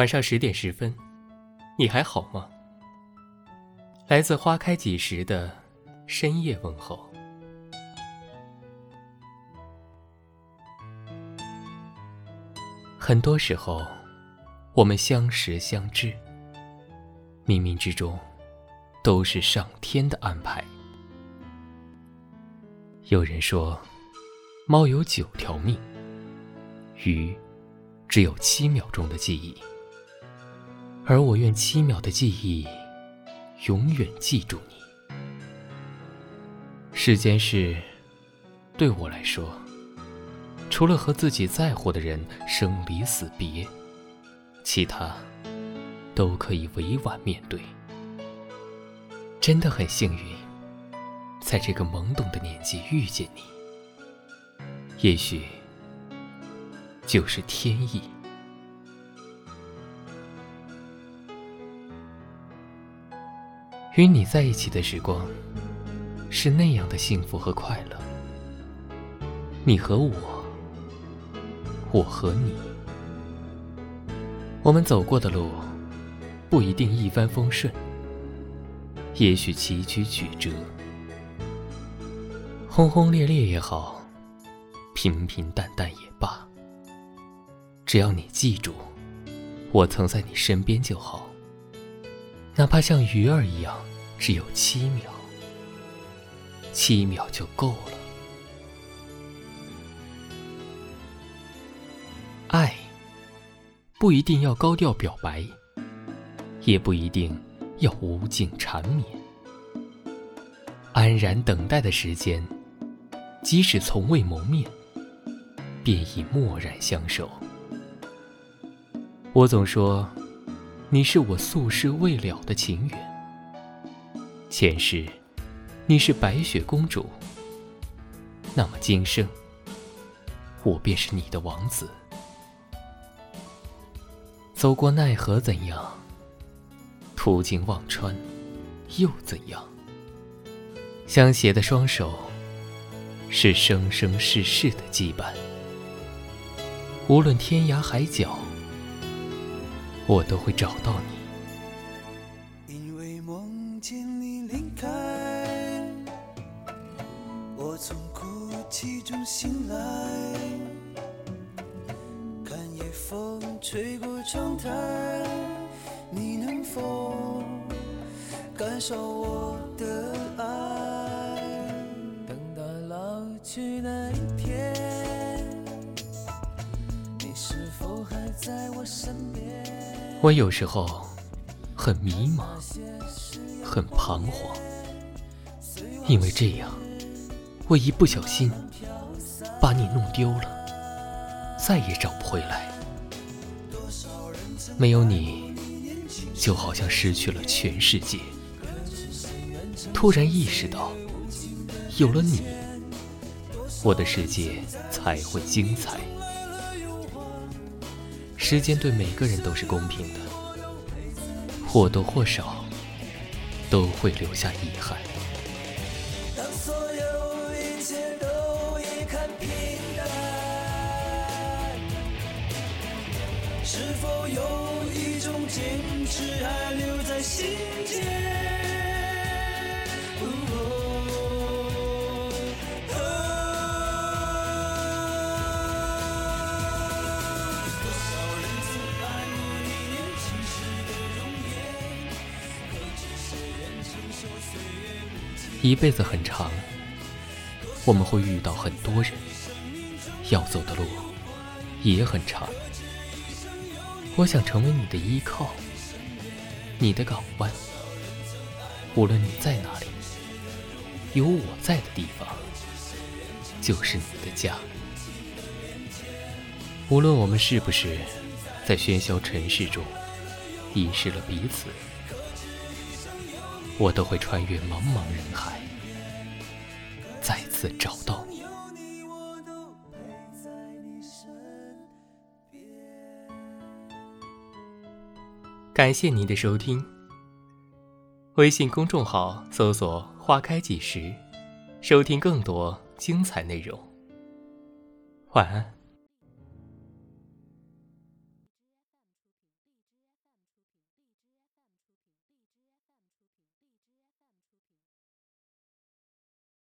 晚上十点十分，你还好吗？来自花开几时的深夜问候。很多时候，我们相识相知，冥冥之中都是上天的安排。有人说，猫有九条命，鱼只有七秒钟的记忆。而我愿七秒的记忆，永远记住你。世间事，对我来说，除了和自己在乎的人生离死别，其他都可以委婉面对。真的很幸运，在这个懵懂的年纪遇见你，也许就是天意。与你在一起的时光，是那样的幸福和快乐。你和我，我和你，我们走过的路，不一定一帆风顺，也许崎岖曲折，轰轰烈烈也好，平平淡淡也罢，只要你记住，我曾在你身边就好。哪怕像鱼儿一样，只有七秒，七秒就够了。爱不一定要高调表白，也不一定要无尽缠绵。安然等待的时间，即使从未谋面，便已默然相守。我总说。你是我宿世未了的情缘，前世你是白雪公主，那么今生我便是你的王子。走过奈何怎样？途经忘川又怎样？相携的双手是生生世世的羁绊，无论天涯海角。我都会找到你。梦见你离开，我从哭泣中醒来，看夜风吹过窗台，你能否感受我的爱？等到老去那一天，你是否还在我身边？我有时候很迷茫，很彷徨，因为这样，我一不小心把你弄丢了，再也找不回来。没有你，就好像失去了全世界。突然意识到，有了你，我的世界才会精彩。时间对每个人都是公平的，或多或少都会留下遗憾。当所有一切都已看平淡，是否有一种坚持还留在心间？一辈子很长，我们会遇到很多人，要走的路也很长。我想成为你的依靠，你的港湾。无论你在哪里，有我在的地方，就是你的家。无论我们是不是在喧嚣尘世中遗失了彼此。我都会穿越茫茫人海，再次找到你。感谢您的收听。微信公众号搜索“花开几时”，收听更多精彩内容。晚安。